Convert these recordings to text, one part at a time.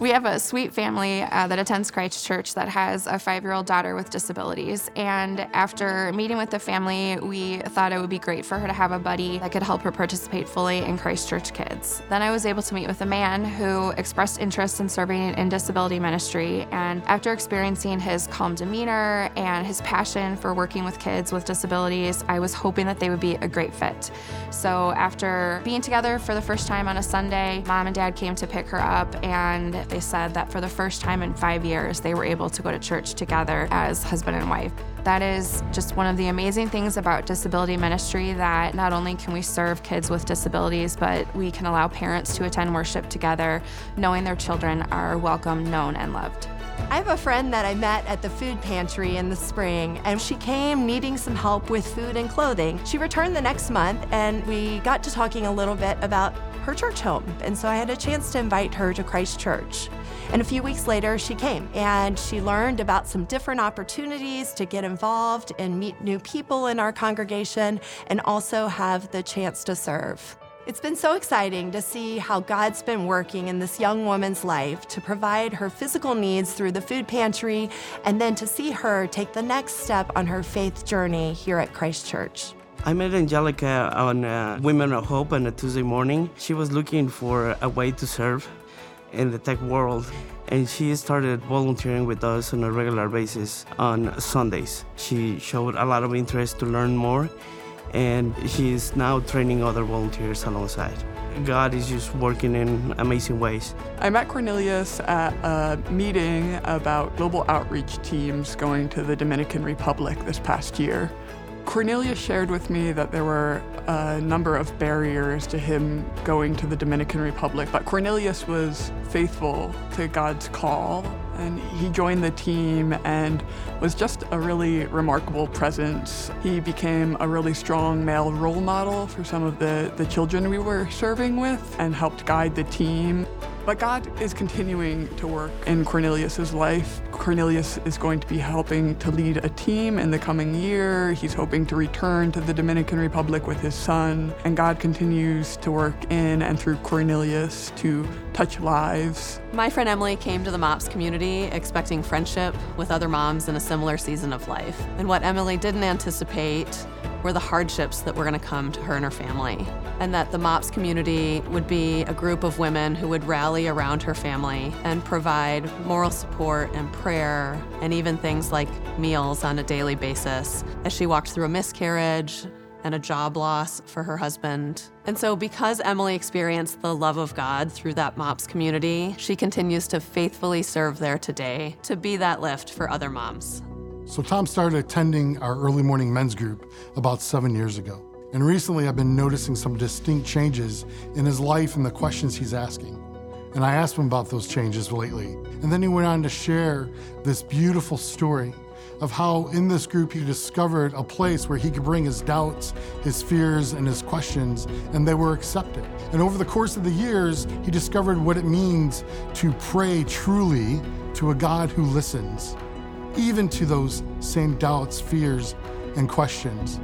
We have a sweet family uh, that attends Christ Church that has a five year old daughter with disabilities. And after meeting with the family, we thought it would be great for her to have a buddy that could help her participate fully in Christ Church Kids. Then I was able to meet with a man who expressed interest in serving in disability ministry. And after experiencing his calm demeanor and his passion for working with kids with disabilities, I was hoping that they would be a great fit. So after being together for the first time on a Sunday, mom and dad came to pick her up and they said that for the first time in five years, they were able to go to church together as husband and wife. That is just one of the amazing things about disability ministry that not only can we serve kids with disabilities, but we can allow parents to attend worship together, knowing their children are welcome, known, and loved. I have a friend that I met at the food pantry in the spring, and she came needing some help with food and clothing. She returned the next month, and we got to talking a little bit about her church home. And so I had a chance to invite her to Christ Church. And a few weeks later, she came and she learned about some different opportunities to get involved and meet new people in our congregation and also have the chance to serve. It's been so exciting to see how God's been working in this young woman's life to provide her physical needs through the food pantry and then to see her take the next step on her faith journey here at Christ Church. I met Angelica on uh, Women of Hope on a Tuesday morning. She was looking for a way to serve in the tech world, and she started volunteering with us on a regular basis on Sundays. She showed a lot of interest to learn more, and she is now training other volunteers alongside. God is just working in amazing ways. I met Cornelius at a meeting about global outreach teams going to the Dominican Republic this past year. Cornelius shared with me that there were a number of barriers to him going to the Dominican Republic, but Cornelius was faithful to God's call and he joined the team and was just a really remarkable presence. He became a really strong male role model for some of the, the children we were serving with and helped guide the team. But God is continuing to work in Cornelius's life. Cornelius is going to be helping to lead a team in the coming year. He's hoping to return to the Dominican Republic with his son. And God continues to work in and through Cornelius to touch lives. My friend Emily came to the MOPS community expecting friendship with other moms in a similar season of life. And what Emily didn't anticipate were the hardships that were going to come to her and her family, and that the MOPS community would be a group of women who would rally around her family and provide moral support and prayer, and even things like meals on a daily basis as she walked through a miscarriage and a job loss for her husband. And so, because Emily experienced the love of God through that MOPS community, she continues to faithfully serve there today to be that lift for other moms. So Tom started attending our early morning men's group about seven years ago. And recently I've been noticing some distinct changes in his life and the questions he's asking. And I asked him about those changes lately. And then he went on to share this beautiful story of how in this group he discovered a place where he could bring his doubts, his fears, and his questions, and they were accepted. And over the course of the years, he discovered what it means to pray truly to a God who listens even to those same doubts, fears, and questions.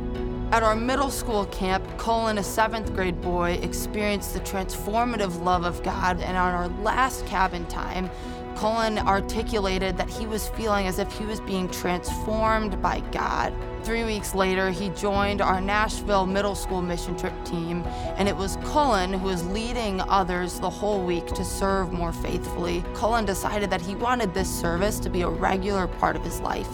At our middle school camp, Colin, a seventh grade boy, experienced the transformative love of God. And on our last cabin time, Colin articulated that he was feeling as if he was being transformed by God. Three weeks later, he joined our Nashville middle school mission trip team, and it was Cullen who was leading others the whole week to serve more faithfully. Cullen decided that he wanted this service to be a regular part of his life,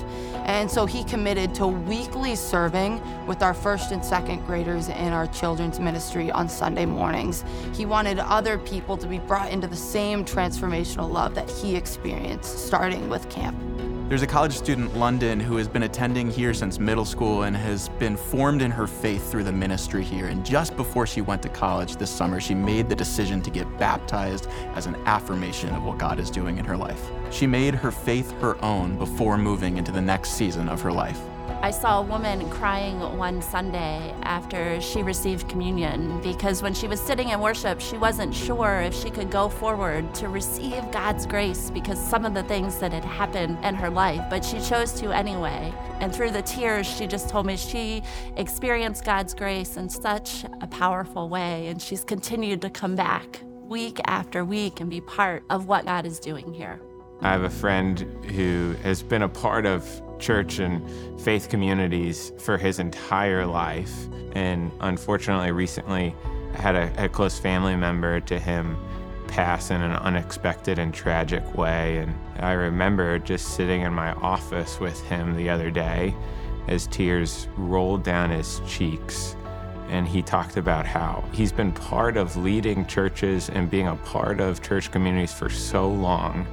and so he committed to weekly serving with our first and second graders in our children's ministry on Sunday mornings. He wanted other people to be brought into the same transformational love that he experienced, starting with camp. There's a college student, London, who has been attending here since middle school and has been formed in her faith through the ministry here. And just before she went to college this summer, she made the decision to get baptized as an affirmation of what God is doing in her life. She made her faith her own before moving into the next season of her life. I saw a woman crying one Sunday after she received communion because when she was sitting in worship, she wasn't sure if she could go forward to receive God's grace because some of the things that had happened in her life, but she chose to anyway. And through the tears, she just told me she experienced God's grace in such a powerful way, and she's continued to come back week after week and be part of what God is doing here. I have a friend who has been a part of church and faith communities for his entire life. And unfortunately, recently had a, a close family member to him pass in an unexpected and tragic way. And I remember just sitting in my office with him the other day as tears rolled down his cheeks. And he talked about how he's been part of leading churches and being a part of church communities for so long.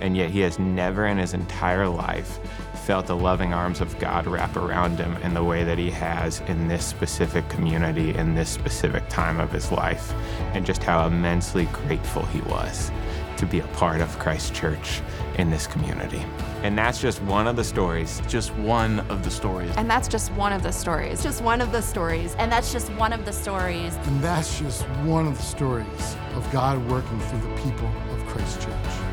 And yet he has never in his entire life felt the loving arms of God wrap around him in the way that he has in this specific community in this specific time of his life, and just how immensely grateful he was to be a part of Christ Church in this community. And that's just one of the stories. Just one of the stories. And that's just one of the stories. Just one of the stories. And that's just one of the stories. And that's just one of the stories of God working through the people of Christ Church.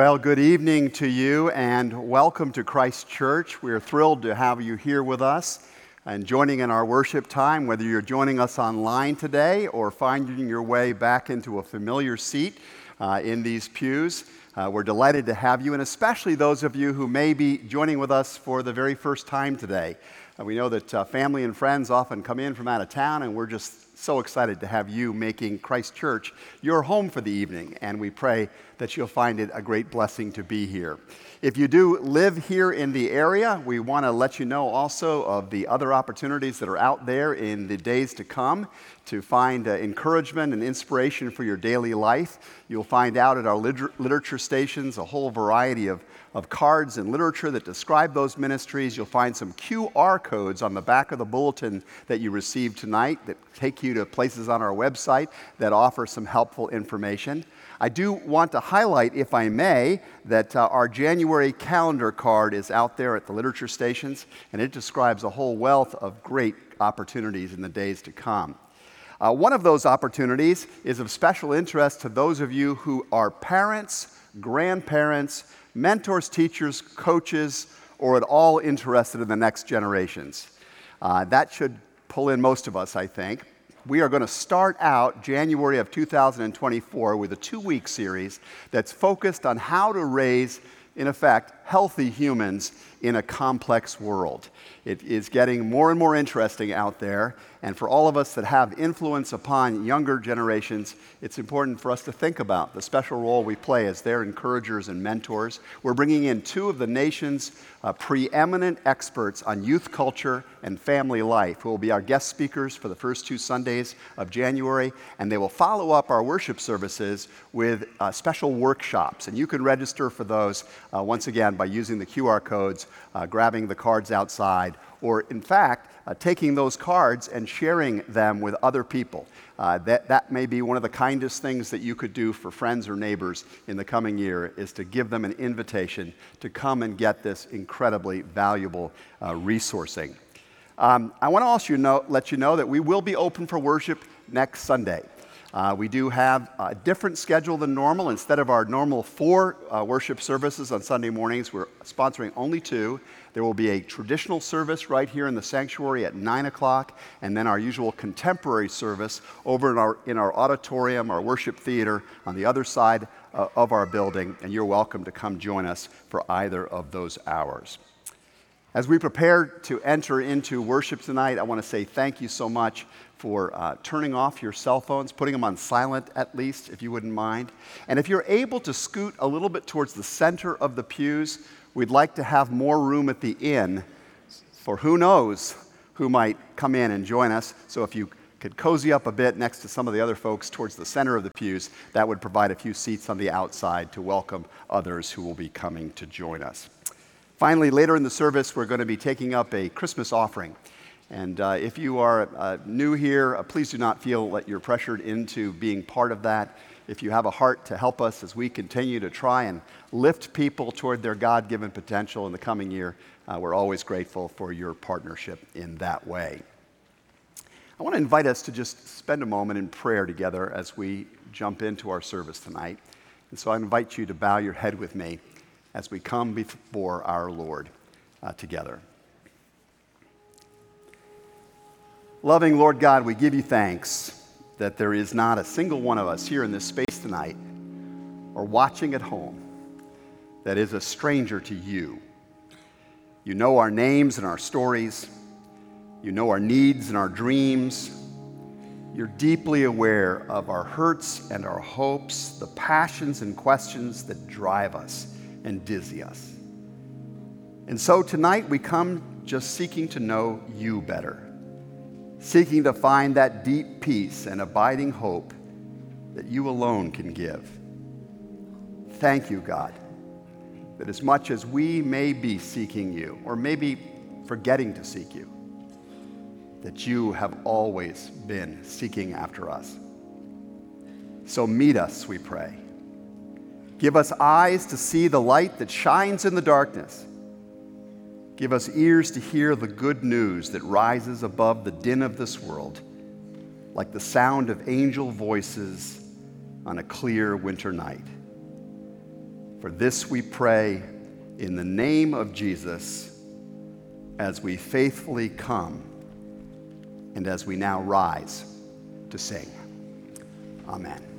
Well, good evening to you and welcome to Christ Church. We're thrilled to have you here with us and joining in our worship time, whether you're joining us online today or finding your way back into a familiar seat uh, in these pews. Uh, we're delighted to have you, and especially those of you who may be joining with us for the very first time today. Uh, we know that uh, family and friends often come in from out of town, and we're just so excited to have you making Christ Church your home for the evening, and we pray that you'll find it a great blessing to be here. If you do live here in the area, we want to let you know also of the other opportunities that are out there in the days to come to find uh, encouragement and inspiration for your daily life. You'll find out at our liter- literature stations a whole variety of of cards and literature that describe those ministries. You'll find some QR codes on the back of the bulletin that you received tonight that take you to places on our website that offer some helpful information. I do want to highlight, if I may, that uh, our January calendar card is out there at the literature stations, and it describes a whole wealth of great opportunities in the days to come. Uh, one of those opportunities is of special interest to those of you who are parents, grandparents, mentors, teachers, coaches, or at all interested in the next generations. Uh, that should pull in most of us, I think. We are going to start out January of 2024 with a two week series that's focused on how to raise, in effect, healthy humans in a complex world. It is getting more and more interesting out there, and for all of us that have influence upon younger generations, it's important for us to think about the special role we play as their encouragers and mentors. We're bringing in two of the nation's uh, preeminent experts on youth culture and family life, who will be our guest speakers for the first two Sundays of January, and they will follow up our worship services with uh, special workshops. And you can register for those, uh, once again, by using the QR codes, uh, grabbing the cards outside, or in fact, uh, taking those cards and sharing them with other people. Uh, that, that may be one of the kindest things that you could do for friends or neighbors in the coming year is to give them an invitation to come and get this incredibly valuable uh, resourcing. Um, I want to also know, let you know that we will be open for worship next Sunday. Uh, we do have a different schedule than normal. Instead of our normal four uh, worship services on Sunday mornings, we're sponsoring only two. There will be a traditional service right here in the sanctuary at 9 o'clock, and then our usual contemporary service over in our, in our auditorium, our worship theater on the other side uh, of our building. And you're welcome to come join us for either of those hours. As we prepare to enter into worship tonight, I want to say thank you so much for uh, turning off your cell phones, putting them on silent at least, if you wouldn't mind. And if you're able to scoot a little bit towards the center of the pews, we'd like to have more room at the inn for who knows who might come in and join us. So if you could cozy up a bit next to some of the other folks towards the center of the pews, that would provide a few seats on the outside to welcome others who will be coming to join us. Finally, later in the service, we're going to be taking up a Christmas offering. And uh, if you are uh, new here, uh, please do not feel that you're pressured into being part of that. if you have a heart to help us as we continue to try and lift people toward their God given potential in the coming year, uh, we're always grateful for your partnership in that way. I want to invite us to just spend a moment in prayer together as we jump into our service tonight. And so I invite you to bow your head with me as we come before our Lord uh, together. Loving Lord God, we give you thanks that there is not a single one of us here in this space tonight or watching at home that is a stranger to you. You know our names and our stories. You know our needs and our dreams. You're deeply aware of our hurts and our hopes, the passions and questions that drive us and dizzy us. And so tonight we come just seeking to know you better seeking to find that deep peace and abiding hope that you alone can give. Thank you, God, that as much as we may be seeking you, or maybe forgetting to seek you, that you have always been seeking after us. So meet us, we pray. Give us eyes to see the light that shines in the darkness Give us ears to hear the good news that rises above the din of this world, like the sound of angel voices on a clear winter night. For this we pray in the name of Jesus as we faithfully come and as we now rise to sing. Amen.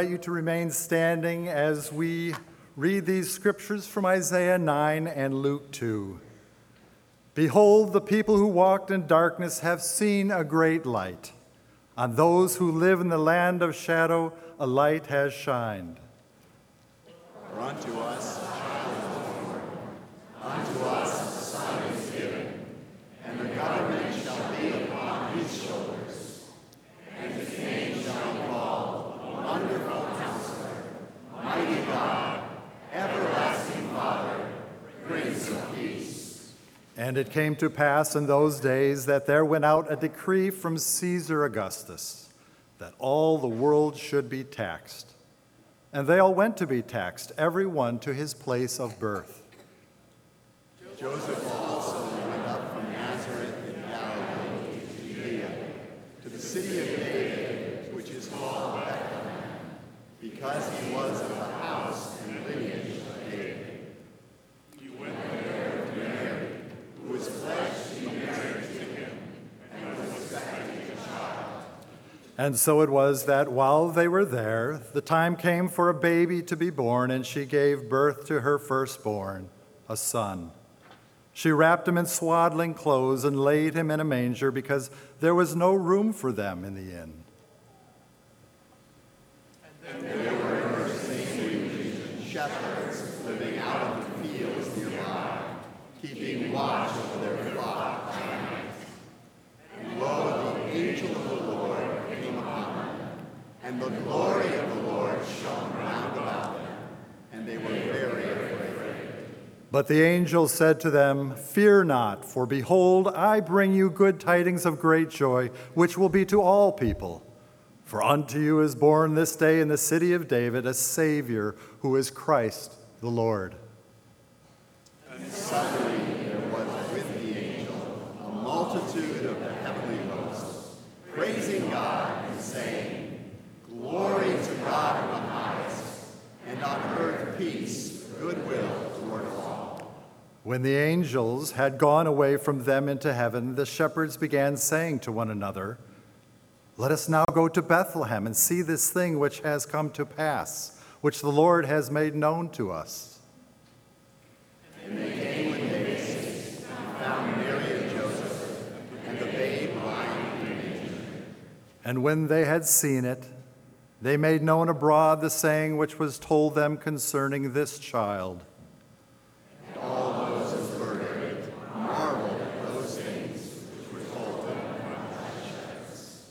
Invite you to remain standing as we read these scriptures from Isaiah 9 and Luke 2. Behold, the people who walked in darkness have seen a great light. On those who live in the land of shadow, a light has shined. Unto us unto us a son is given, and the government shall be upon his shoulders. And his name shall be called Wonderful Counselor, Mighty God, Everlasting Father, Prince of Peace. And it came to pass in those days that there went out a decree from Caesar Augustus that all the world should be taxed. And they all went to be taxed, every one to his place of birth. Joseph also went up from Nazareth in Galilee to Judea, to the city of David, which is called Bethlehem, because he was of the house and lineage of David. He went there to Mary, who was pledged to be married to him, and was expecting a child. And so it was that while they were there, the time came for a baby to be born, and she gave birth to her firstborn, a son. She wrapped him in swaddling clothes and laid him in a manger because there was no room for them in the inn. And there were shepherds living out in the fields nearby, keeping watch over their flock by night. And lo, the angel of the Lord came upon them, and the glory of the Lord shone round about them, and they were very afraid. But the angel said to them, Fear not, for behold, I bring you good tidings of great joy, which will be to all people. For unto you is born this day in the city of David a Savior, who is Christ the Lord. And suddenly there was with the angel a multitude of the heavenly hosts, praising God and saying, Glory to God in the highest, and on earth peace, goodwill toward all. When the angels had gone away from them into heaven, the shepherds began saying to one another, Let us now go to Bethlehem and see this thing which has come to pass, which the Lord has made known to us. And they found Mary and Joseph, and the babe lying in manger. And when they had seen it, they made known abroad the saying which was told them concerning this child. And all those who heard it marveled at those things which were told them by the shepherds.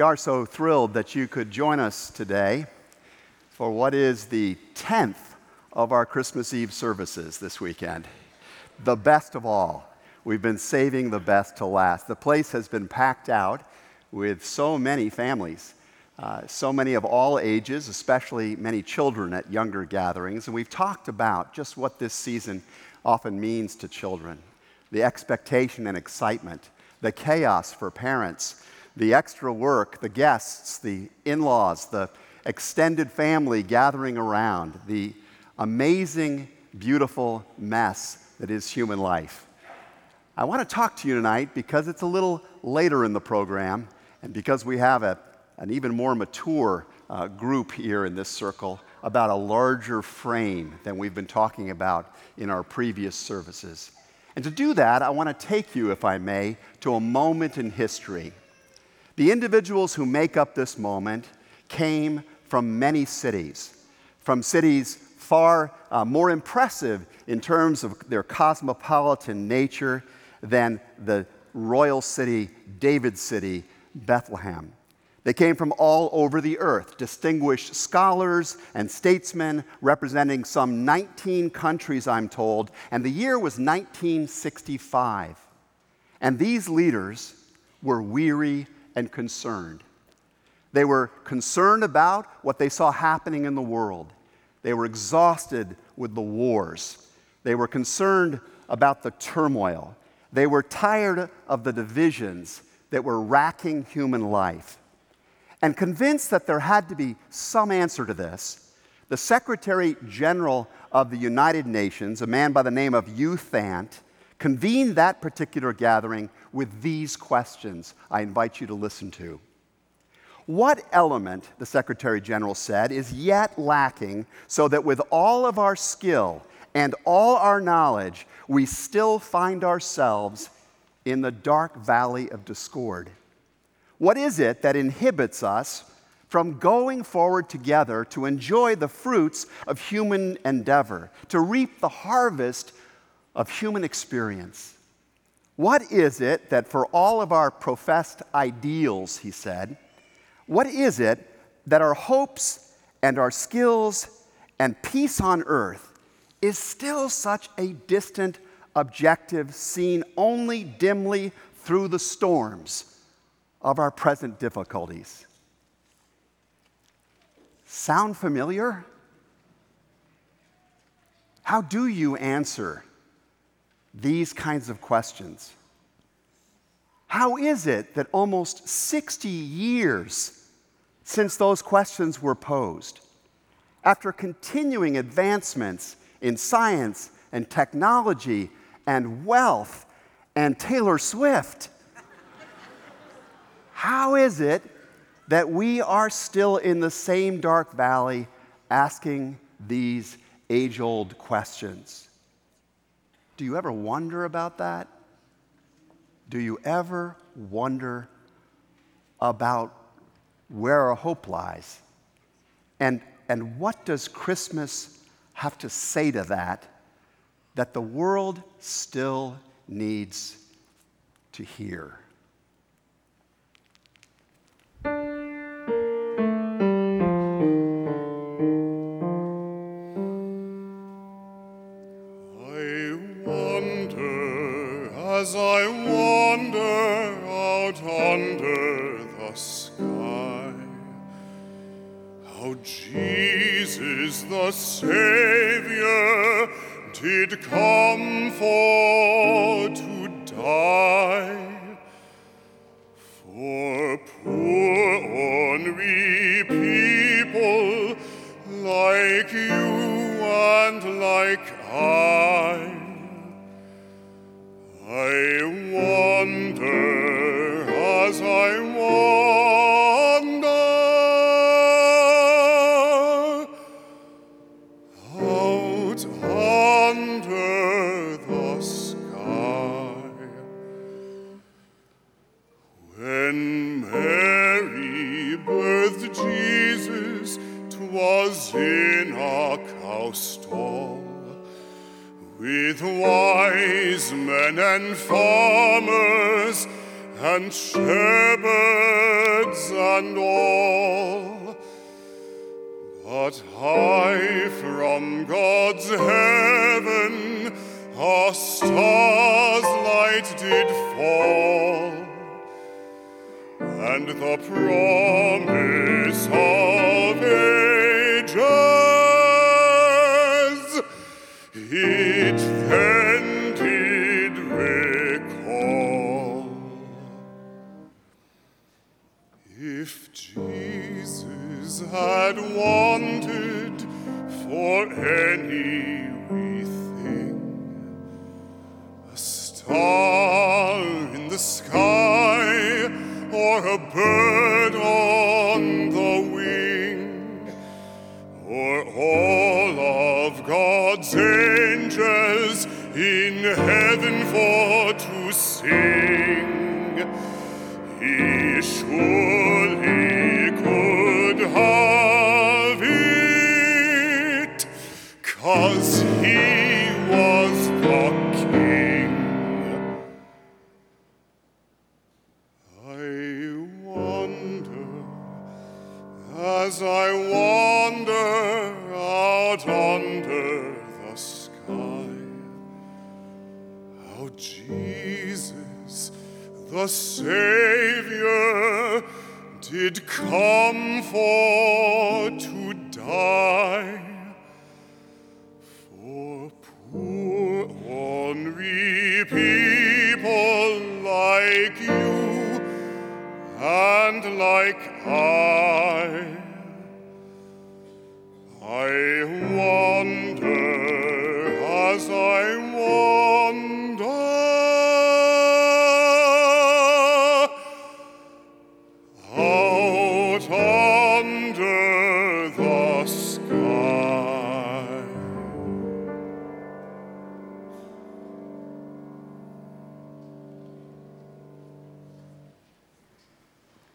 We are so thrilled that you could join us today for what is the 10th of our Christmas Eve services this weekend. the best of all. We've been saving the best to last. The place has been packed out with so many families, uh, so many of all ages, especially many children at younger gatherings. And we've talked about just what this season often means to children the expectation and excitement, the chaos for parents, the extra work, the guests, the in laws, the extended family gathering around, the amazing, beautiful mess that is human life. I want to talk to you tonight because it's a little later in the program and because we have a, an even more mature uh, group here in this circle about a larger frame than we've been talking about in our previous services. And to do that, I want to take you, if I may, to a moment in history. The individuals who make up this moment came from many cities, from cities far uh, more impressive in terms of their cosmopolitan nature than the royal city, David city, Bethlehem. They came from all over the earth, distinguished scholars and statesmen representing some 19 countries, I'm told, and the year was 1965. And these leaders were weary and concerned. They were concerned about what they saw happening in the world. They were exhausted with the wars. They were concerned about the turmoil. They were tired of the divisions that were racking human life. And convinced that there had to be some answer to this, the Secretary General of the United Nations, a man by the name of U Thant, convened that particular gathering with these questions I invite you to listen to. What element, the Secretary General said, is yet lacking so that with all of our skill and all our knowledge, we still find ourselves in the dark valley of discord? What is it that inhibits us from going forward together to enjoy the fruits of human endeavor, to reap the harvest of human experience? What is it that, for all of our professed ideals, he said, what is it that our hopes and our skills and peace on earth is still such a distant objective seen only dimly through the storms of our present difficulties. Sound familiar? How do you answer these kinds of questions? How is it that almost 60 years since those questions were posed, after continuing advancements in science and technology and wealth and Taylor Swift, how is it that we are still in the same dark valley asking these age old questions? Do you ever wonder about that? Do you ever wonder about where our hope lies? And, and what does Christmas have to say to that that the world still needs to hear? Did come with wise men and farmers and shepherds and all. But high from God's heaven, a stars light did fall, and the promise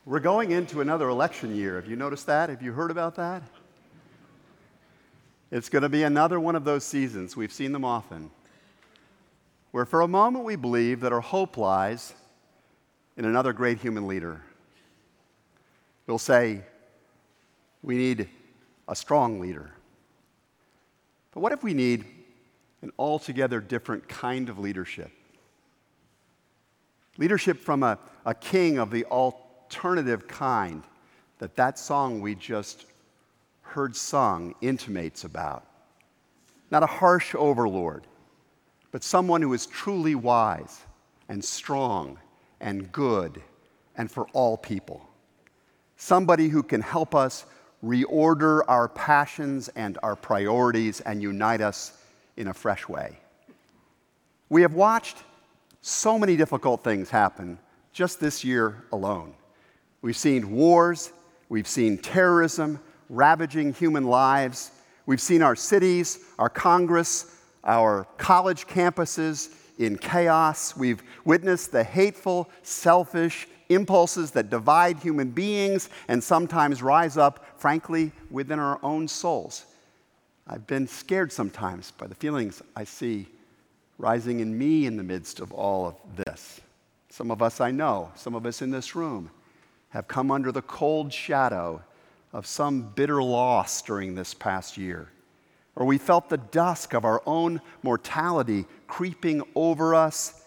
We're going into another election year. Have you noticed that? Have you heard about that? It's going to be another one of those seasons. We've seen them often. Where for a moment we believe that our hope lies in another great human leader. We'll say, we need a strong leader. But what if we need an altogether different kind of leadership? Leadership from a, a king of the alternative kind that that song we just heard sung intimates about. Not a harsh overlord, but someone who is truly wise and strong and good and for all people. Somebody who can help us reorder our passions and our priorities and unite us in a fresh way. We have watched so many difficult things happen just this year alone. We've seen wars, we've seen terrorism ravaging human lives, we've seen our cities, our Congress, our college campuses in chaos. We've witnessed the hateful, selfish impulses that divide human beings and sometimes rise up, frankly, within our own souls. I've been scared sometimes by the feelings I see rising in me in the midst of all of this. Some of us I know, some of us in this room, have come under the cold shadow of some bitter loss during this past year. Or we felt the dusk of our own mortality creeping over us.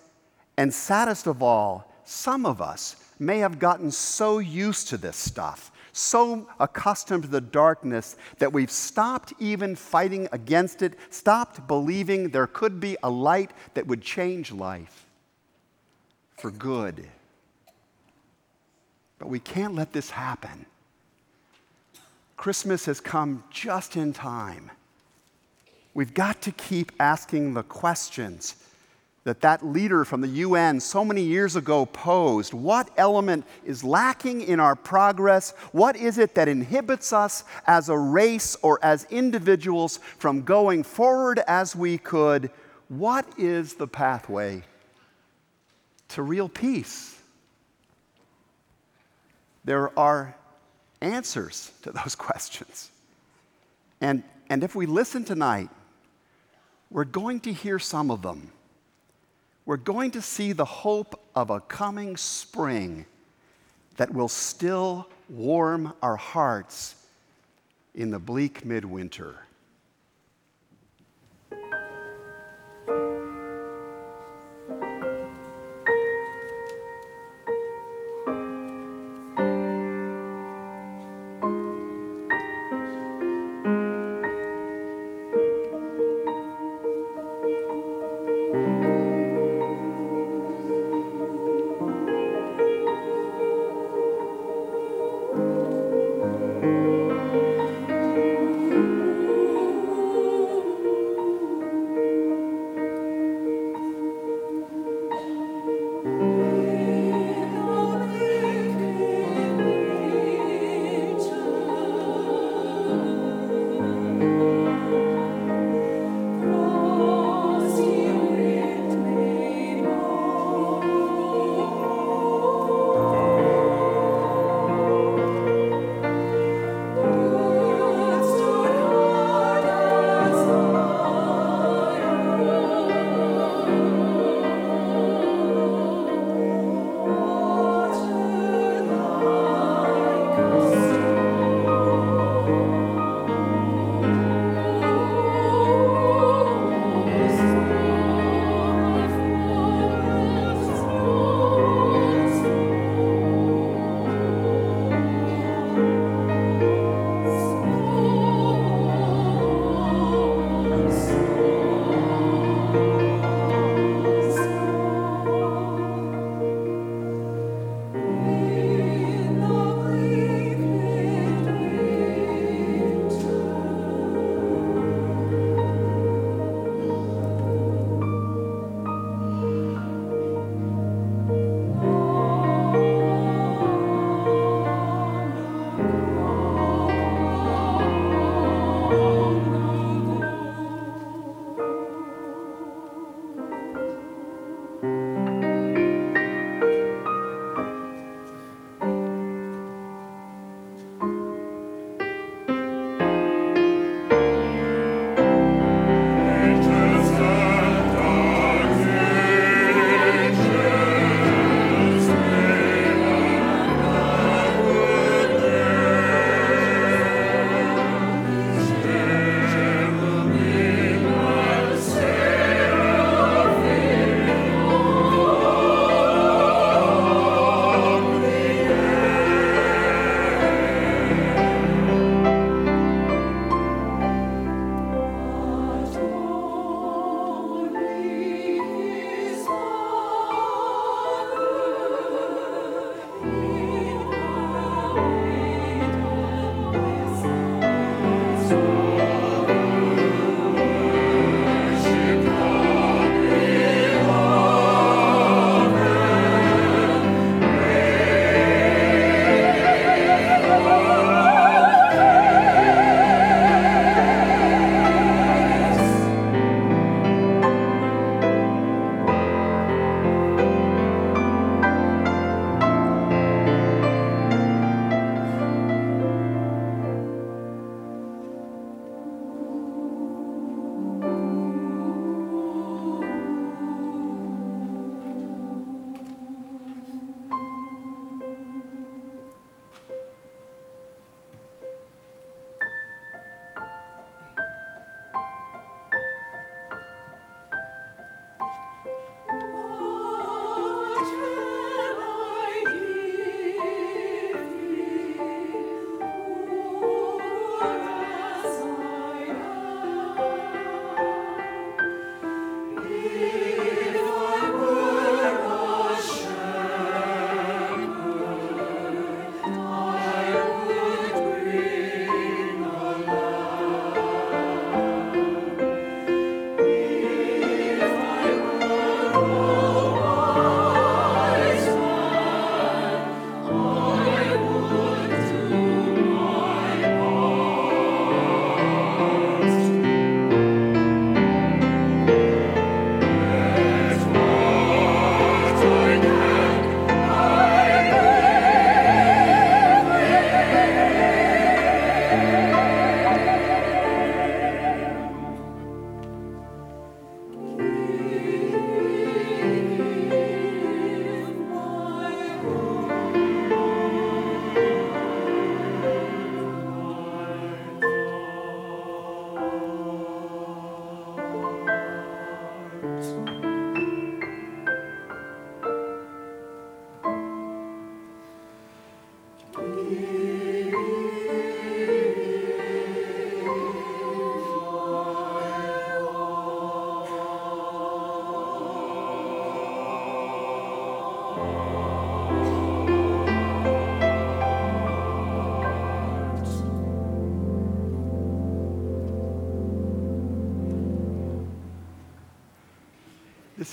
And saddest of all, some of us may have gotten so used to this stuff, so accustomed to the darkness, that we've stopped even fighting against it, stopped believing there could be a light that would change life for good. But we can't let this happen. Christmas has come just in time. We've got to keep asking the questions that that leader from the UN so many years ago posed. What element is lacking in our progress? What is it that inhibits us as a race or as individuals from going forward as we could? What is the pathway to real peace? There are answers to those questions. And, and if we listen tonight, we're going to hear some of them. We're going to see the hope of a coming spring that will still warm our hearts in the bleak midwinter.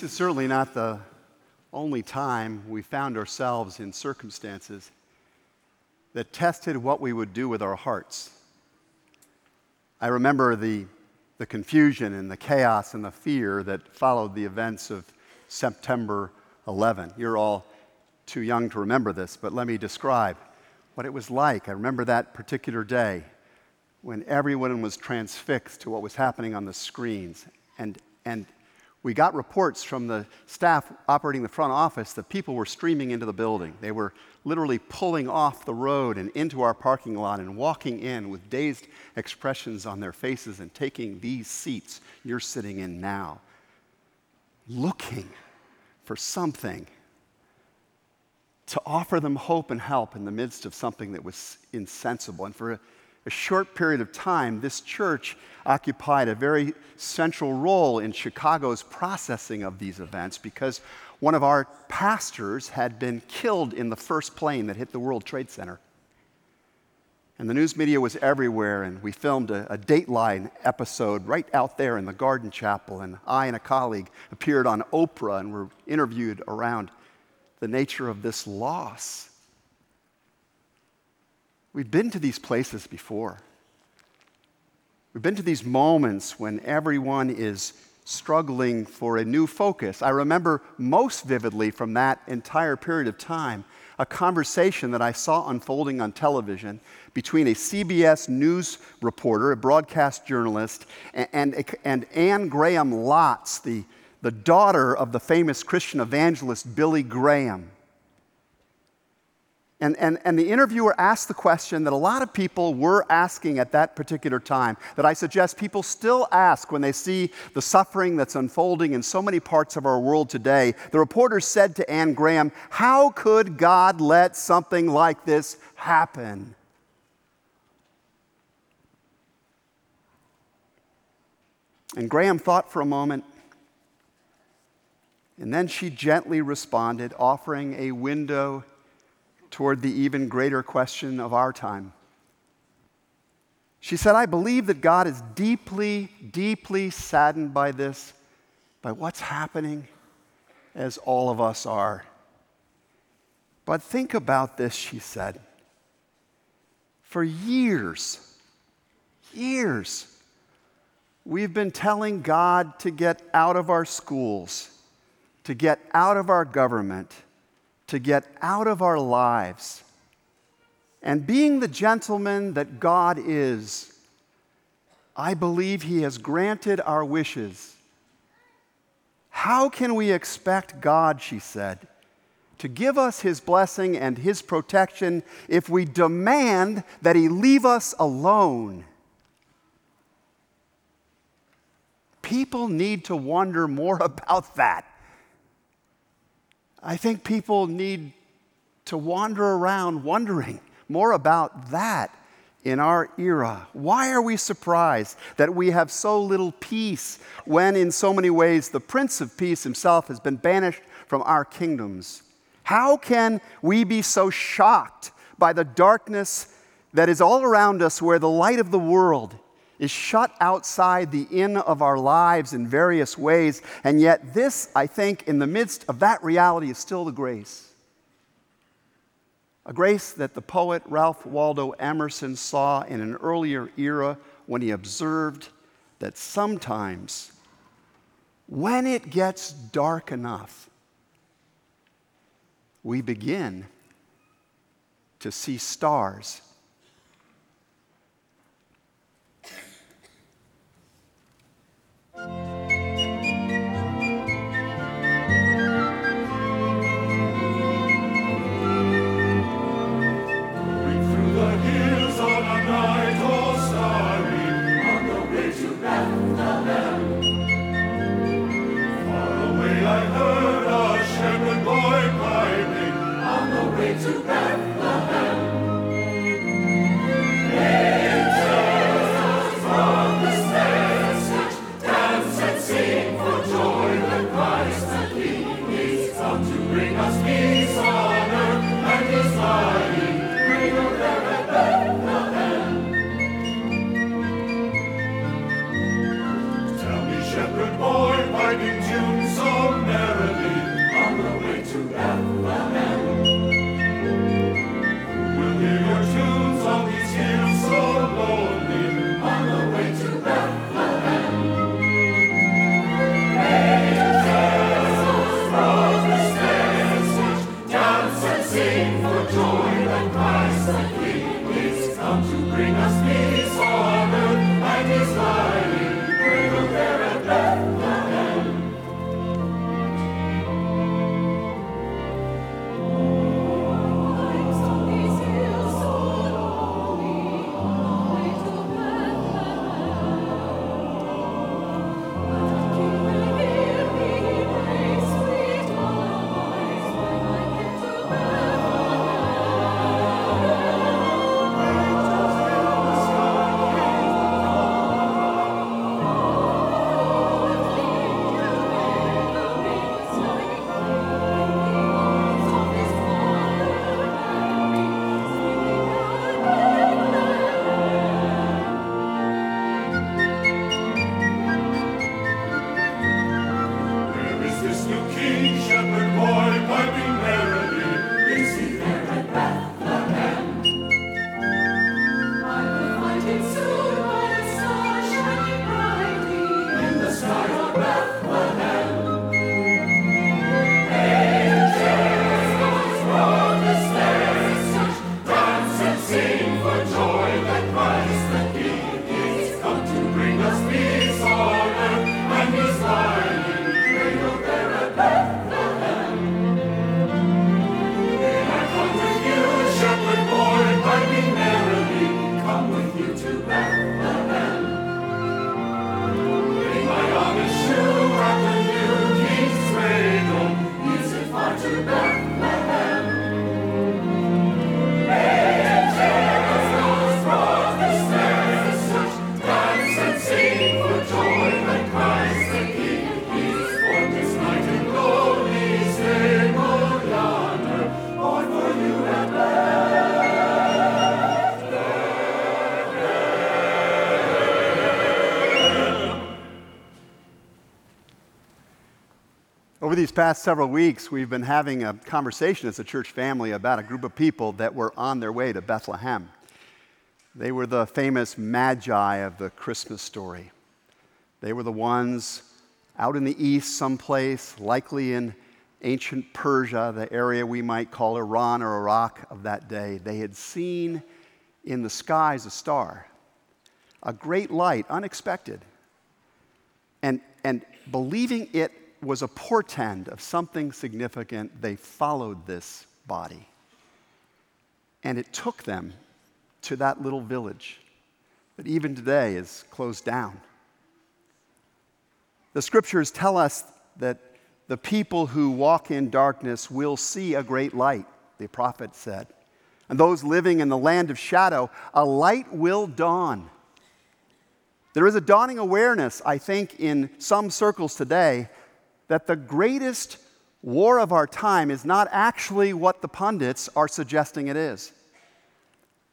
Is certainly not the only time we found ourselves in circumstances that tested what we would do with our hearts. I remember the, the confusion and the chaos and the fear that followed the events of September 11. You're all too young to remember this, but let me describe what it was like. I remember that particular day when everyone was transfixed to what was happening on the screens. And, and we got reports from the staff operating the front office that people were streaming into the building. They were literally pulling off the road and into our parking lot and walking in with dazed expressions on their faces and taking these seats you're sitting in now, looking for something to offer them hope and help in the midst of something that was insensible. And for a, short period of time, this church occupied a very central role in Chicago's processing of these events because one of our pastors had been killed in the first plane that hit the World Trade Center. And the news media was everywhere, and we filmed a, a, Dateline episode right out there in the Garden Chapel. And I and a colleague appeared on Oprah and were interviewed around the nature of this loss. We've been to these places before. We've been to these moments when everyone is struggling for a new focus. I remember most vividly from that entire period of time a conversation that I saw unfolding on television between a CBS News reporter, a broadcast journalist, and, and, and Anne Graham Lotz, the the daughter of the famous Christian evangelist Billy Graham. And, and, and the interviewer asked the question that a lot of people were asking at that particular time, that I suggest people still ask when they see the suffering that's unfolding in so many parts of our world today. The reporter said to Anne Graham, How could God let something like this happen? And Graham thought for a moment and then she gently responded, offering a window toward the even greater question of our time. She said, I believe that God is deeply, deeply saddened by this, by what's happening, as all of us are. But think about this, she said. For years, years, we've been telling God to get out of our schools to get out of our government, to get out of our lives. And being the gentleman that God is, I believe He has granted our wishes. How can we expect God, she said, to give us His blessing and His protection if we demand that He leave us alone? People need to wonder more about that. I think people need to wander around wondering more about that in our era. Why are we surprised that we have so little peace when, in so many ways, the Prince of Peace himself has been banished from our kingdoms? How can we be so shocked by the darkness that is all around us where the light of the world is shut outside the inn of our lives in various ways. And yet, this, I think, in the midst of that reality, is still the grace. A grace that the poet Ralph Waldo Emerson saw in an earlier era when he observed that sometimes, when it gets dark enough, we begin to see stars shepherd boy, past several weeks, we've been having a conversation as a church family about a group of people that were on their way to Bethlehem. They were the famous magi of the Christmas story. They were the ones out in the east, someplace, likely in ancient Persia, the area we might call Iran or Iraq of that day. They had seen in the skies a star, a great light, unexpected. And, and believing it was a portend of something significant, they followed this body. And it took them to that little village that even today is closed down. The scriptures tell us that the people who walk in darkness will see a great light, the prophet said. And those living in the land of shadow, a light will dawn. There is a dawning awareness, I think, in some circles today that the greatest war of our time is not actually what the pundits are suggesting it is.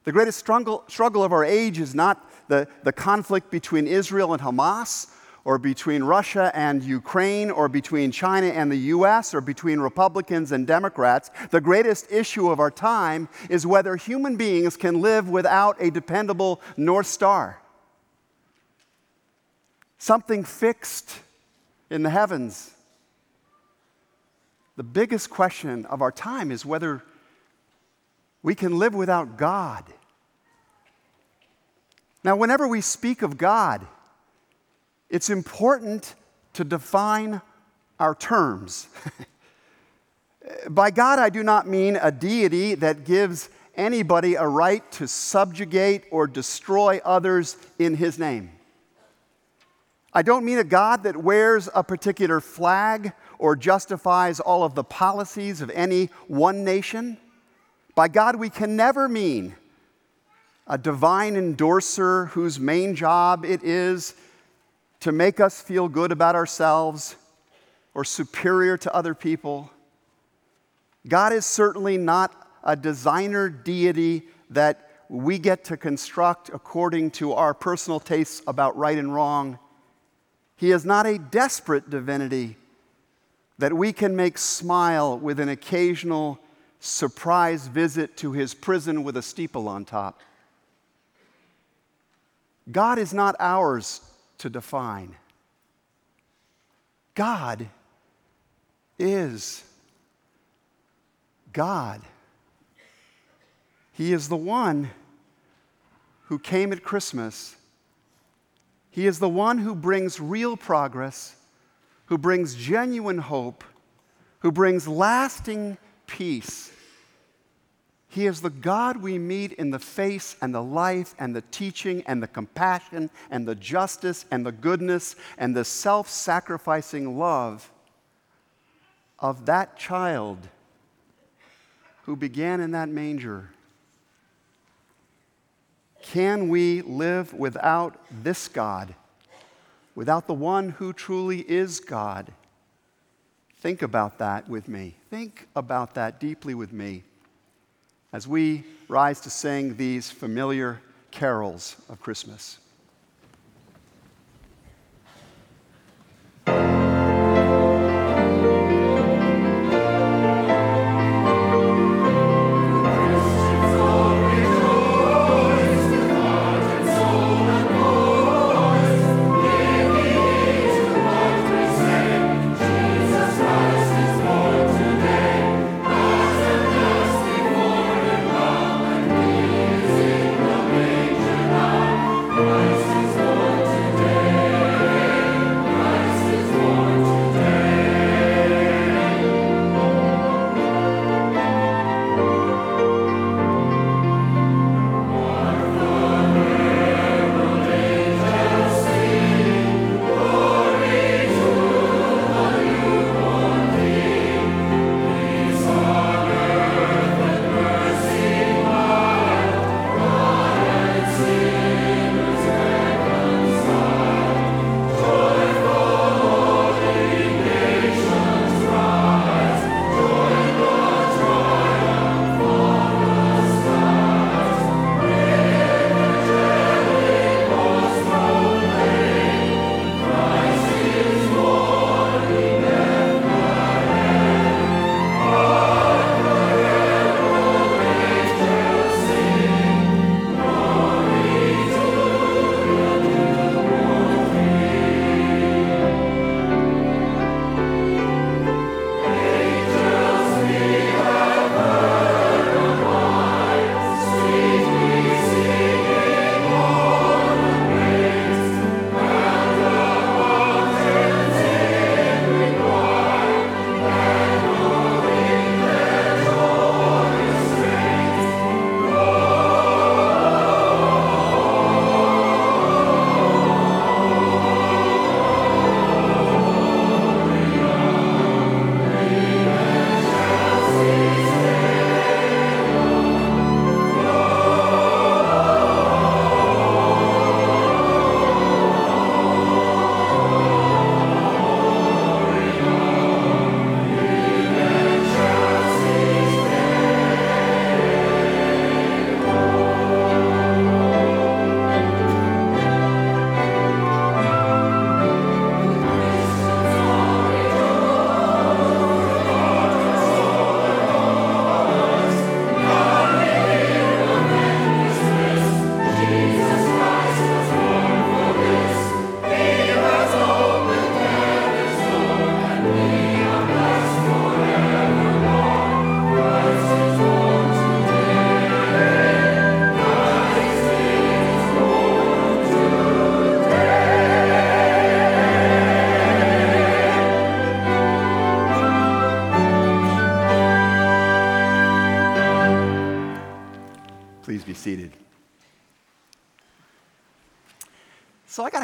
The greatest struggle, struggle of our age is not the, the conflict between Israel and Hamas, or between Russia and Ukraine, or between China and the US, or between Republicans and Democrats. The greatest issue of our time is whether human beings can live without a dependable North Star. Something fixed in the heavens the biggest question of our time is whether we can live without God. Now, whenever we speak of God, it's important to define our terms. By God, I do not mean a deity that gives anybody a right to subjugate or destroy others in his name. I don't mean a God that wears a particular flag or justifies all of the policies of any one nation. By God, we can never mean a divine endorser whose main job it is to make us feel good about ourselves or superior to other people. God is certainly not a designer deity that we get to construct according to our personal tastes about right and wrong. He is not a desperate divinity that we can make smile with an occasional surprise visit to his prison with a steeple on top. God is not ours to define. God is God. He is the one who came at Christmas. He is the one who brings real progress who brings genuine hope, who brings lasting peace. He is the God we meet in the face and the life and the teaching and the compassion and the justice and the goodness and the self sacrificing love of that child who began in that manger. Can we live without this God? Without the one who truly is God. Think about that with me. Think about that deeply with me as we rise to sing these familiar carols of Christmas.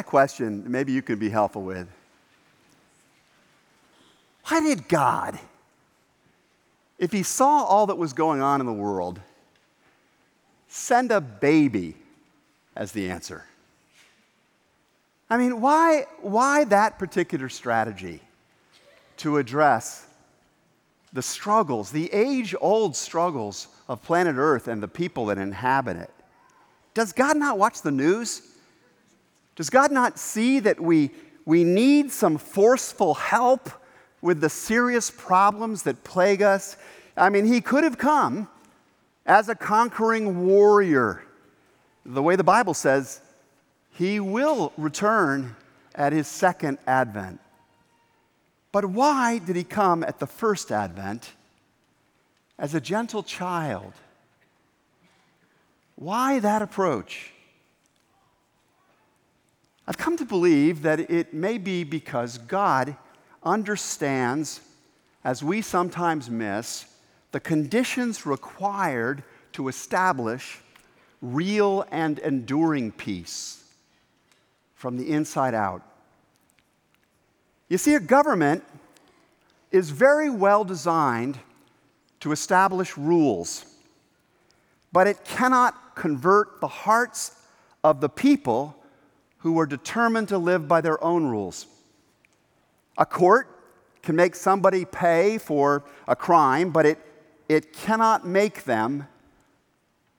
Question maybe you could be helpful with. Why did God, if He saw all that was going on in the world, send a baby as the answer? I mean, why, why that particular strategy to address the struggles, the age old struggles of planet Earth and the people that inhabit it? Does God not watch the news? Does God not see that we, we need some forceful help with the serious problems that plague us? I mean, He could have come as a conquering warrior. The way the Bible says, he will return at his second advent. But why did he come at the first advent as a gentle child? Why that approach? I've come to believe that it may be because God understands, as we sometimes miss, the conditions required to establish real and enduring peace from the inside out. You see, a government is very well designed to establish rules, but it cannot convert the hearts of the people who are determined to live by their own rules. A court can make somebody pay for a crime, but it, it cannot make them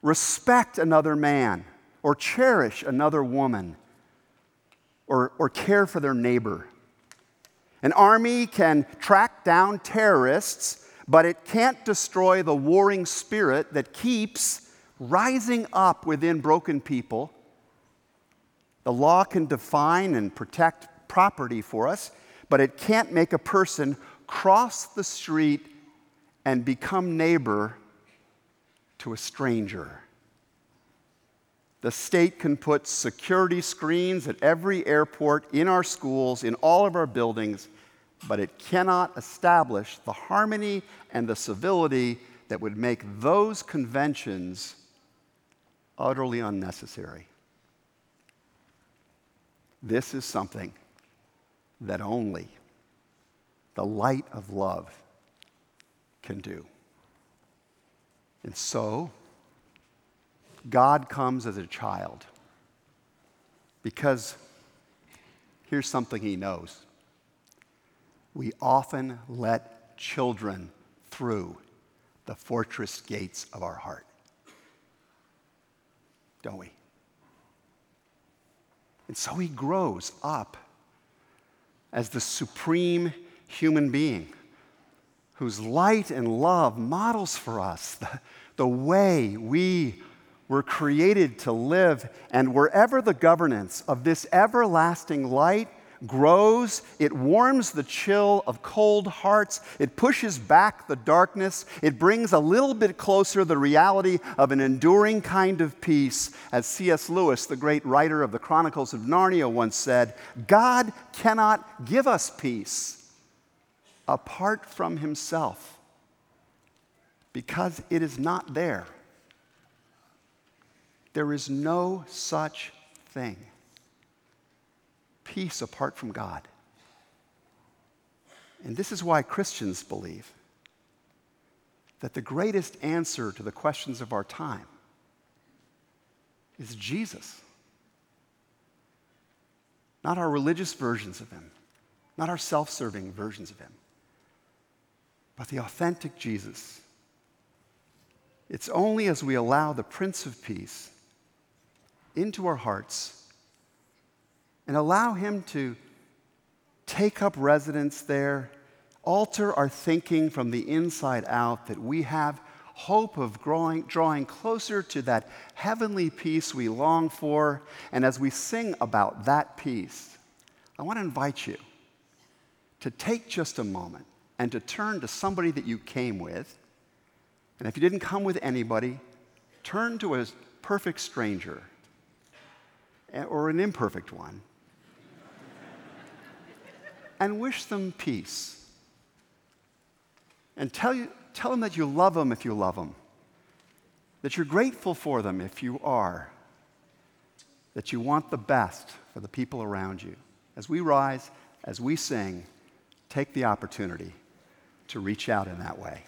respect another man or cherish another woman or, or care for their neighbor. An army can track down terrorists, but it can't destroy the warring spirit that keeps rising up within broken people. The law can define and protect property for us, but it can't make a person cross the street and become neighbor to a stranger. The state can put security screens at every airport, in our schools, in all of our buildings, but it cannot establish the harmony and the civility that would make those conventions utterly unnecessary. This is something that only the light of love can do. And so, God comes as a child because here's something he knows. We often let children through the fortress gates of our heart. Don't we? And so he grows up as the supreme human being whose light and love models for us the, the way we were created to live, and wherever the governance of this everlasting light grows, it warms the chill of cold hearts, it pushes back the darkness, it brings a little bit closer the reality of an enduring kind of peace. As C.S. Lewis, the great writer of the Chronicles of Narnia, once said, God cannot give us peace apart from Himself because it is not there. There is no such thing. Peace apart from God. And this is why Christians believe that the greatest answer to the questions of our time is Jesus. Not our religious versions of him, not our self serving versions of him, but the authentic Jesus. It's only as we allow the Prince of Peace into our hearts and allow Him to take up residence there, alter our thinking from the inside out, that we have hope of growing, drawing closer to that heavenly peace we long for. And as we sing about that peace, I want to invite you to take just a moment and to turn to somebody that you came with. And if you didn't come with anybody, turn to a perfect stranger eh, or an imperfect one, and wish them peace. And tell, you, tell them that you love them if you love them, that you're grateful for them if you are, that you want the best for the people around you. As we rise, as we sing, take the opportunity to reach out in that way.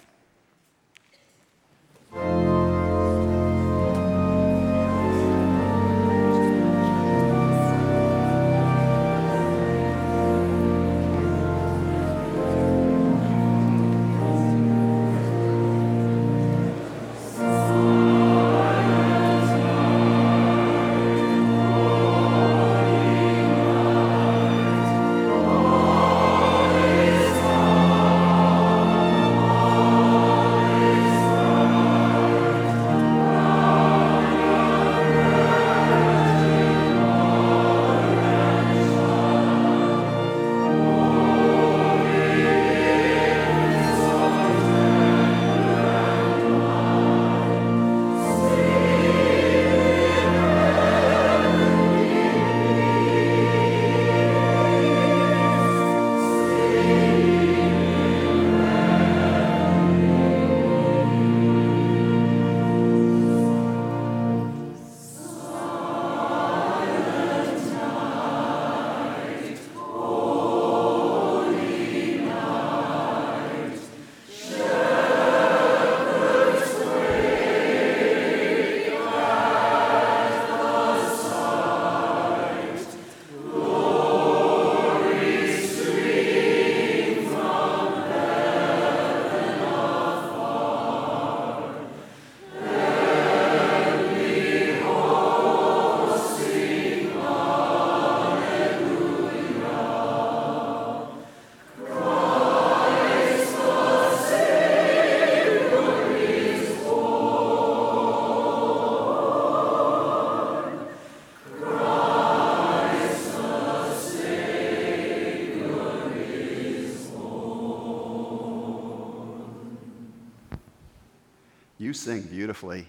Sing beautifully.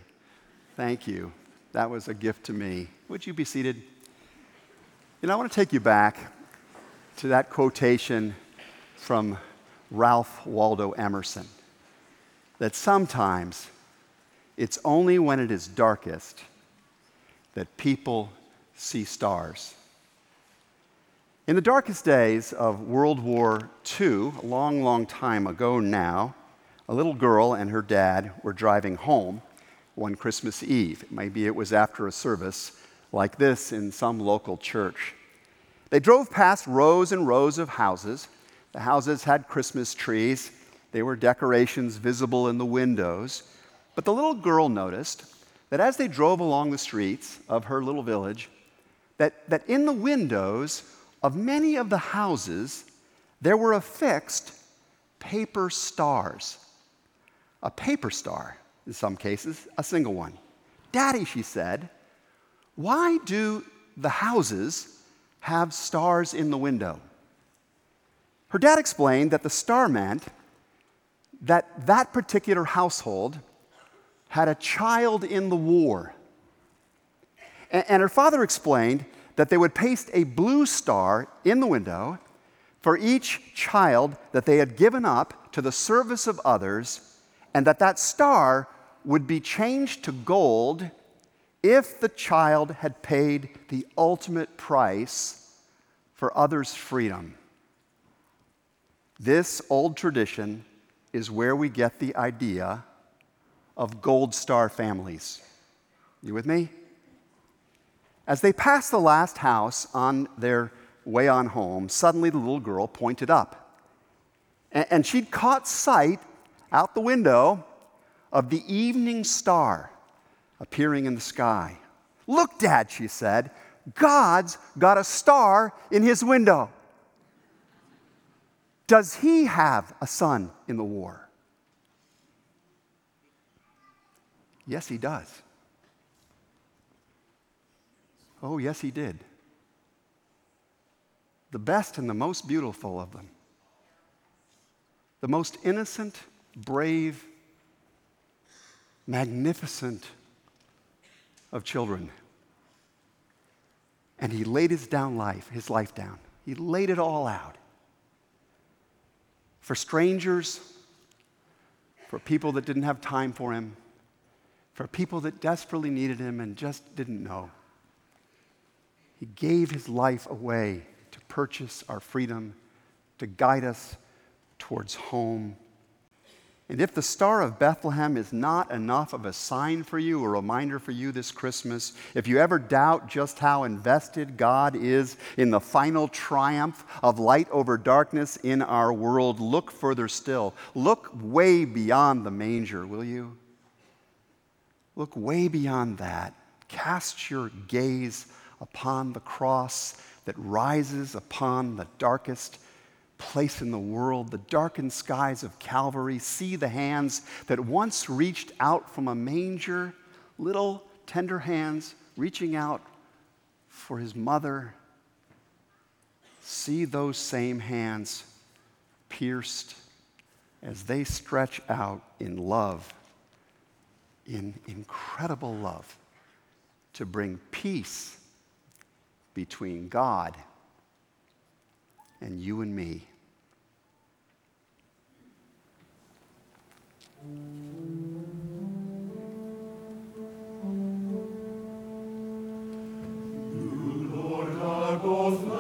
Thank you. That was a gift to me. Would you be seated? You know, I want to take you back to that quotation from Ralph Waldo Emerson that sometimes it's only when it is darkest that people see stars. In the darkest days of World War II, a long, long time ago now, a little girl and her dad were driving home one Christmas Eve. Maybe it was after a service like this in some local church. They drove past rows and rows of houses. The houses had Christmas trees, there were decorations visible in the windows. But the little girl noticed that as they drove along the streets of her little village, that, that in the windows of many of the houses, there were affixed paper stars a paper star, in some cases, a single one. Daddy, she said, why do the houses have stars in the window? Her dad explained that the star meant that that particular household had a child in the war. And her father explained that they would paste a blue star in the window for each child that they had given up to the service of others and that that star would be changed to gold if the child had paid the ultimate price for others' freedom. This old tradition is where we get the idea of gold star families. You with me? As they passed the last house on their way on home, suddenly the little girl pointed up. And she'd caught sight out the window of the evening star appearing in the sky. Look, Dad, she said, God's got a star in his window. Does he have a son in the war? Yes, he does. Oh, yes, he did. The best and the most beautiful of them. The most innocent brave, magnificent of children. And he laid his down life, his life down. He laid it all out. For strangers, for people that didn't have time for him, for people that desperately needed him and just didn't know. He gave his life away to purchase our freedom, to guide us towards home. And if the Star of Bethlehem is not enough of a sign for you, a reminder for you this Christmas, if you ever doubt just how invested God is in the final triumph of light over darkness in our world, look further still. Look way beyond the manger, will you? Look way beyond that. Cast your gaze upon the cross that rises upon the darkest place in the world, the darkened skies of Calvary. See the hands that once reached out from a manger, little tender hands reaching out for his mother. See those same hands pierced as they stretch out in love, in incredible love, to bring peace between God and you and me. Lord,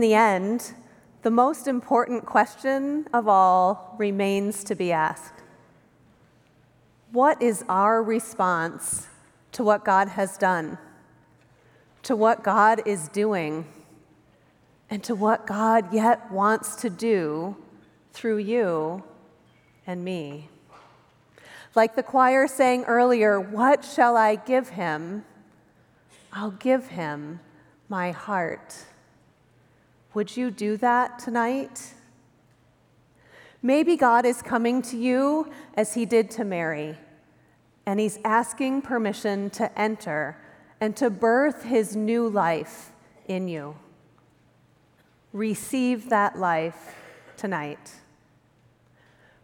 the end, the most important question of all remains to be asked What is our response to what God has done, to what God is doing, and to what God yet wants to do through you and me? Like the choir sang earlier, What shall I give him? I'll give him my heart. Would you do that tonight? Maybe God is coming to you as he did to Mary, and he's asking permission to enter and to birth his new life in you. Receive that life tonight.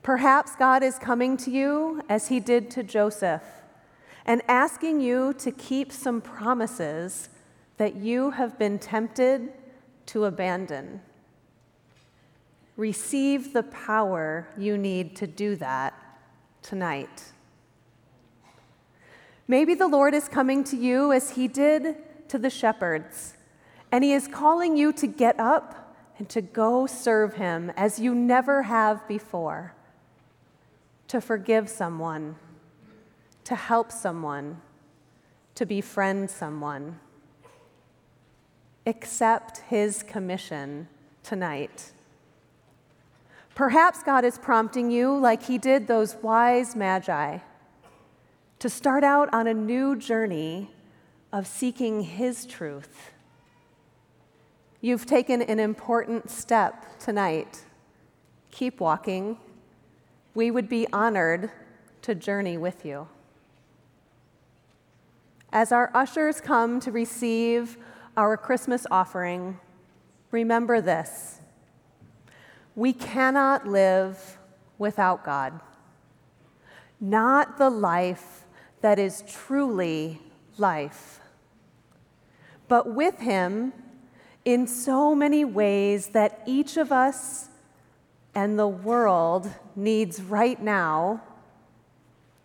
Perhaps God is coming to you as he did to Joseph and asking you to keep some promises that you have been tempted to abandon. Receive the power you need to do that tonight. Maybe the Lord is coming to you as he did to the shepherds, and he is calling you to get up and to go serve him as you never have before, to forgive someone, to help someone, to befriend someone accept his commission tonight. Perhaps God is prompting you, like he did those wise magi, to start out on a new journey of seeking his truth. You've taken an important step tonight. Keep walking. We would be honored to journey with you. As our ushers come to receive our Christmas offering, remember this. We cannot live without God. Not the life that is truly life, but with Him in so many ways that each of us and the world needs right now,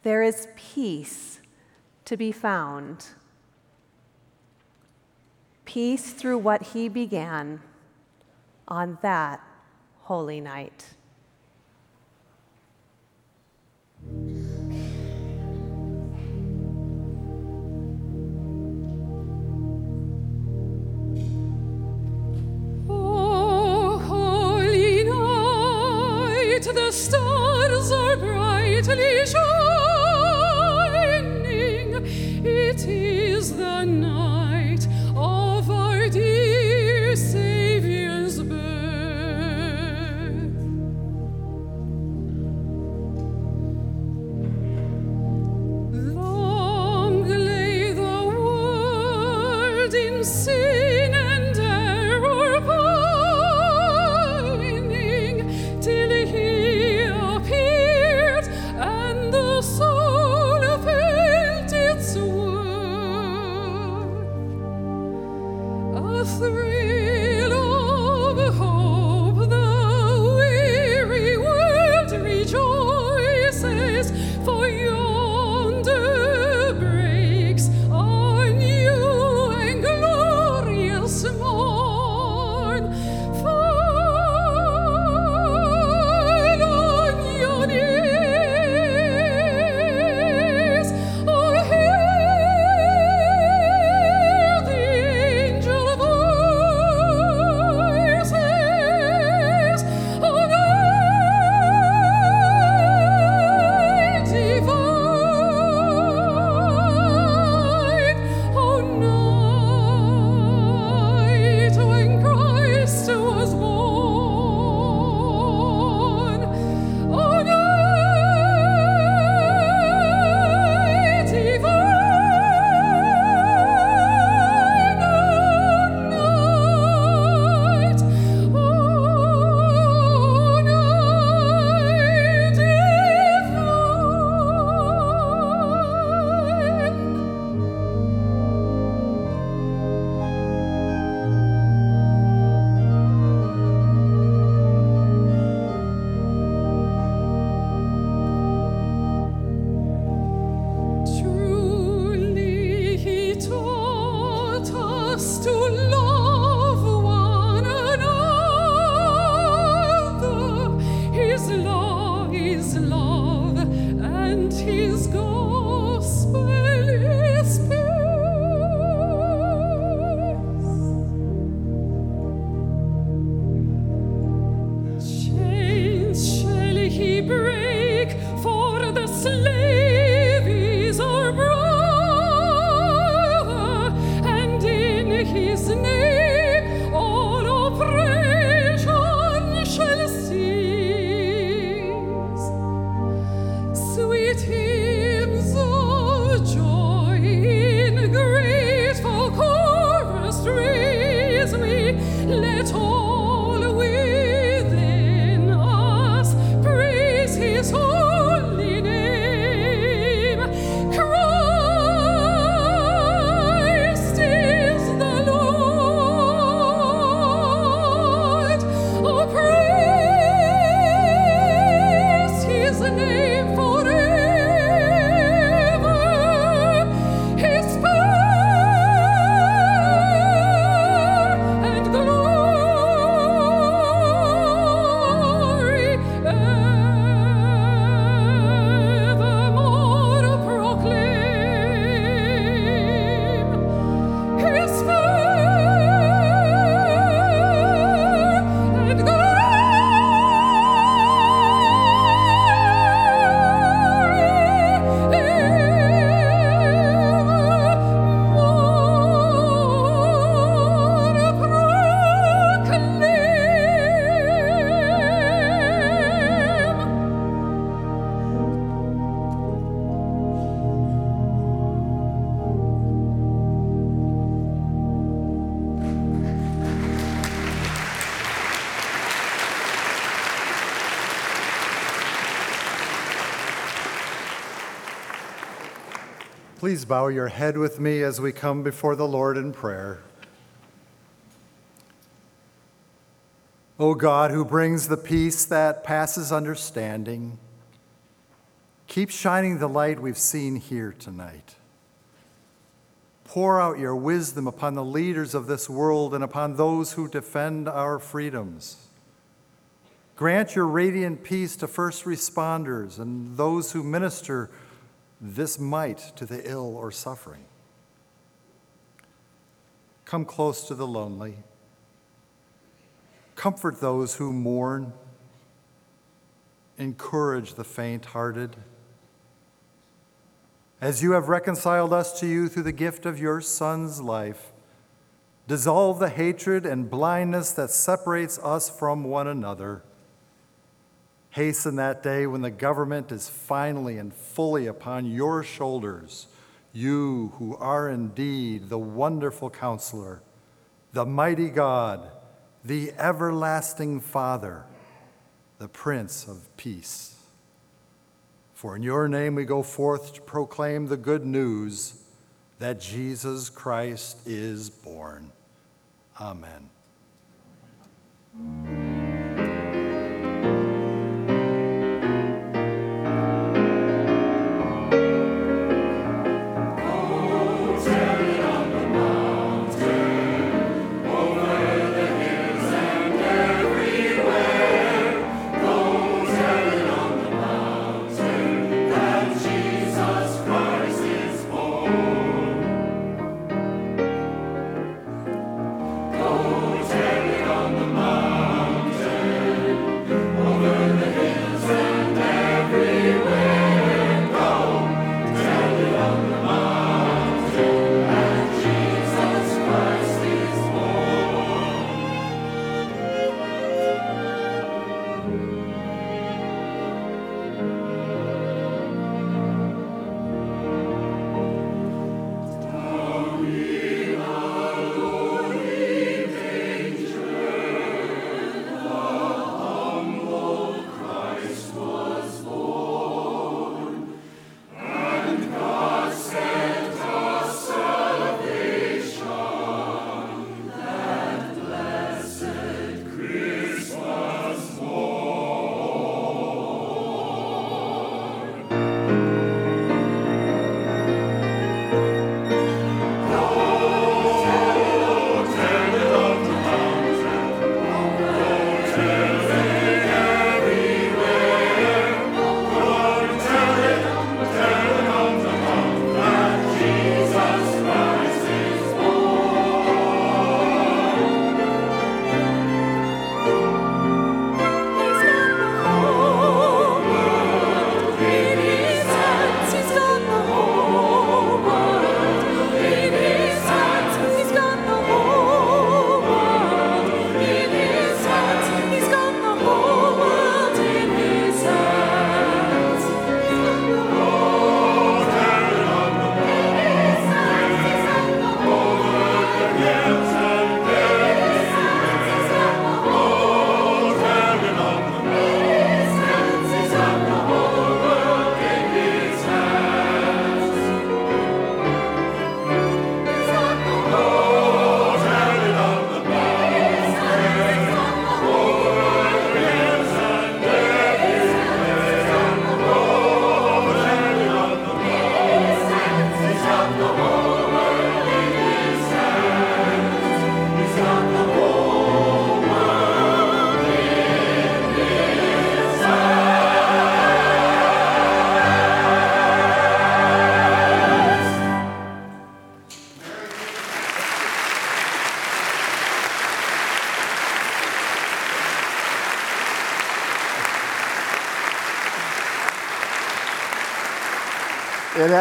there is peace to be found peace through what he began on that holy night. Please bow your head with me as we come before the Lord in prayer. O God, who brings the peace that passes understanding, keep shining the light we've seen here tonight. Pour out your wisdom upon the leaders of this world and upon those who defend our freedoms. Grant your radiant peace to first responders and those who minister this might to the ill or suffering. Come close to the lonely. Comfort those who mourn. Encourage the faint hearted. As you have reconciled us to you through the gift of your Son's life, dissolve the hatred and blindness that separates us from one another. Hasten that day when the government is finally and fully upon your shoulders, you who are indeed the wonderful counselor, the mighty God, the everlasting Father, the Prince of Peace. For in your name we go forth to proclaim the good news that Jesus Christ is born. Amen.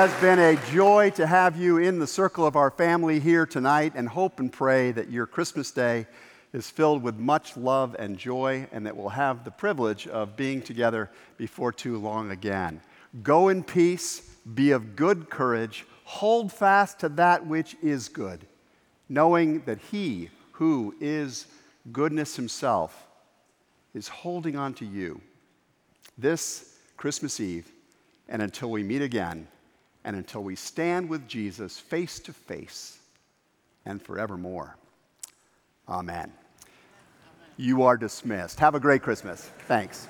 Has been a joy to have you in the circle of our family here tonight and hope and pray that your Christmas day is filled with much love and joy and that we'll have the privilege of being together before too long again. Go in peace, be of good courage, hold fast to that which is good, knowing that He who is goodness Himself is holding on to you this Christmas Eve and until we meet again and until we stand with Jesus face to face and forevermore. Amen. You are dismissed. Have a great Christmas. Thanks.